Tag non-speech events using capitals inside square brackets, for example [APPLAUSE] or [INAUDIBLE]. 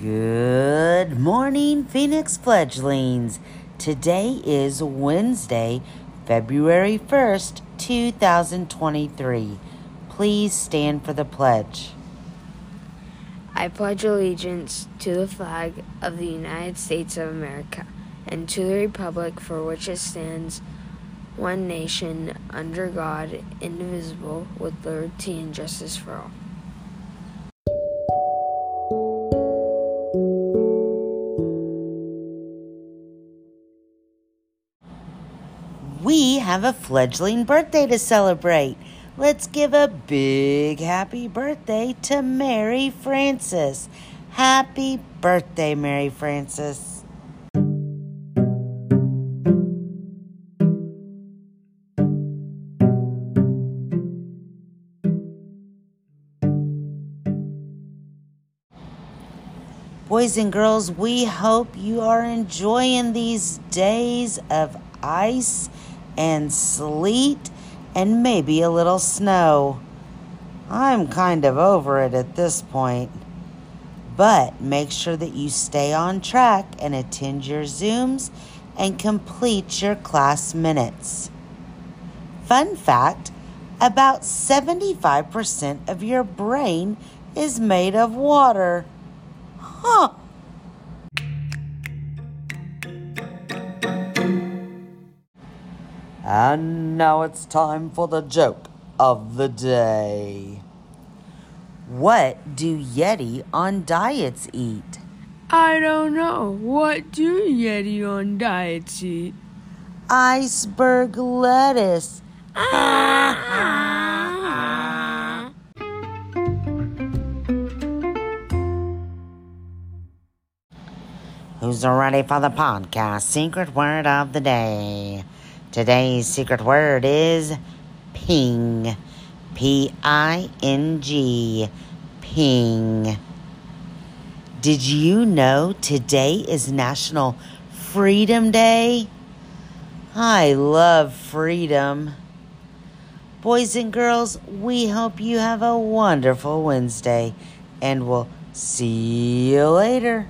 Good morning, Phoenix fledglings. Today is Wednesday, February 1st, 2023. Please stand for the pledge. I pledge allegiance to the flag of the United States of America and to the republic for which it stands, one nation, under God, indivisible, with liberty and justice for all. We have a fledgling birthday to celebrate. Let's give a big happy birthday to Mary Frances. Happy birthday, Mary Frances. Boys and girls, we hope you are enjoying these days of ice and sleet and maybe a little snow. I'm kind of over it at this point. But make sure that you stay on track and attend your Zooms and complete your class minutes. Fun fact about 75% of your brain is made of water. Huh. And now it's time for the joke of the day. What do Yeti on diets eat? I don't know. What do Yeti on diets eat? Iceberg lettuce. [LAUGHS] Who's ready for the podcast? Secret word of the day. Today's secret word is ping. P I N G. Ping. Did you know today is National Freedom Day? I love freedom. Boys and girls, we hope you have a wonderful Wednesday and we'll see you later.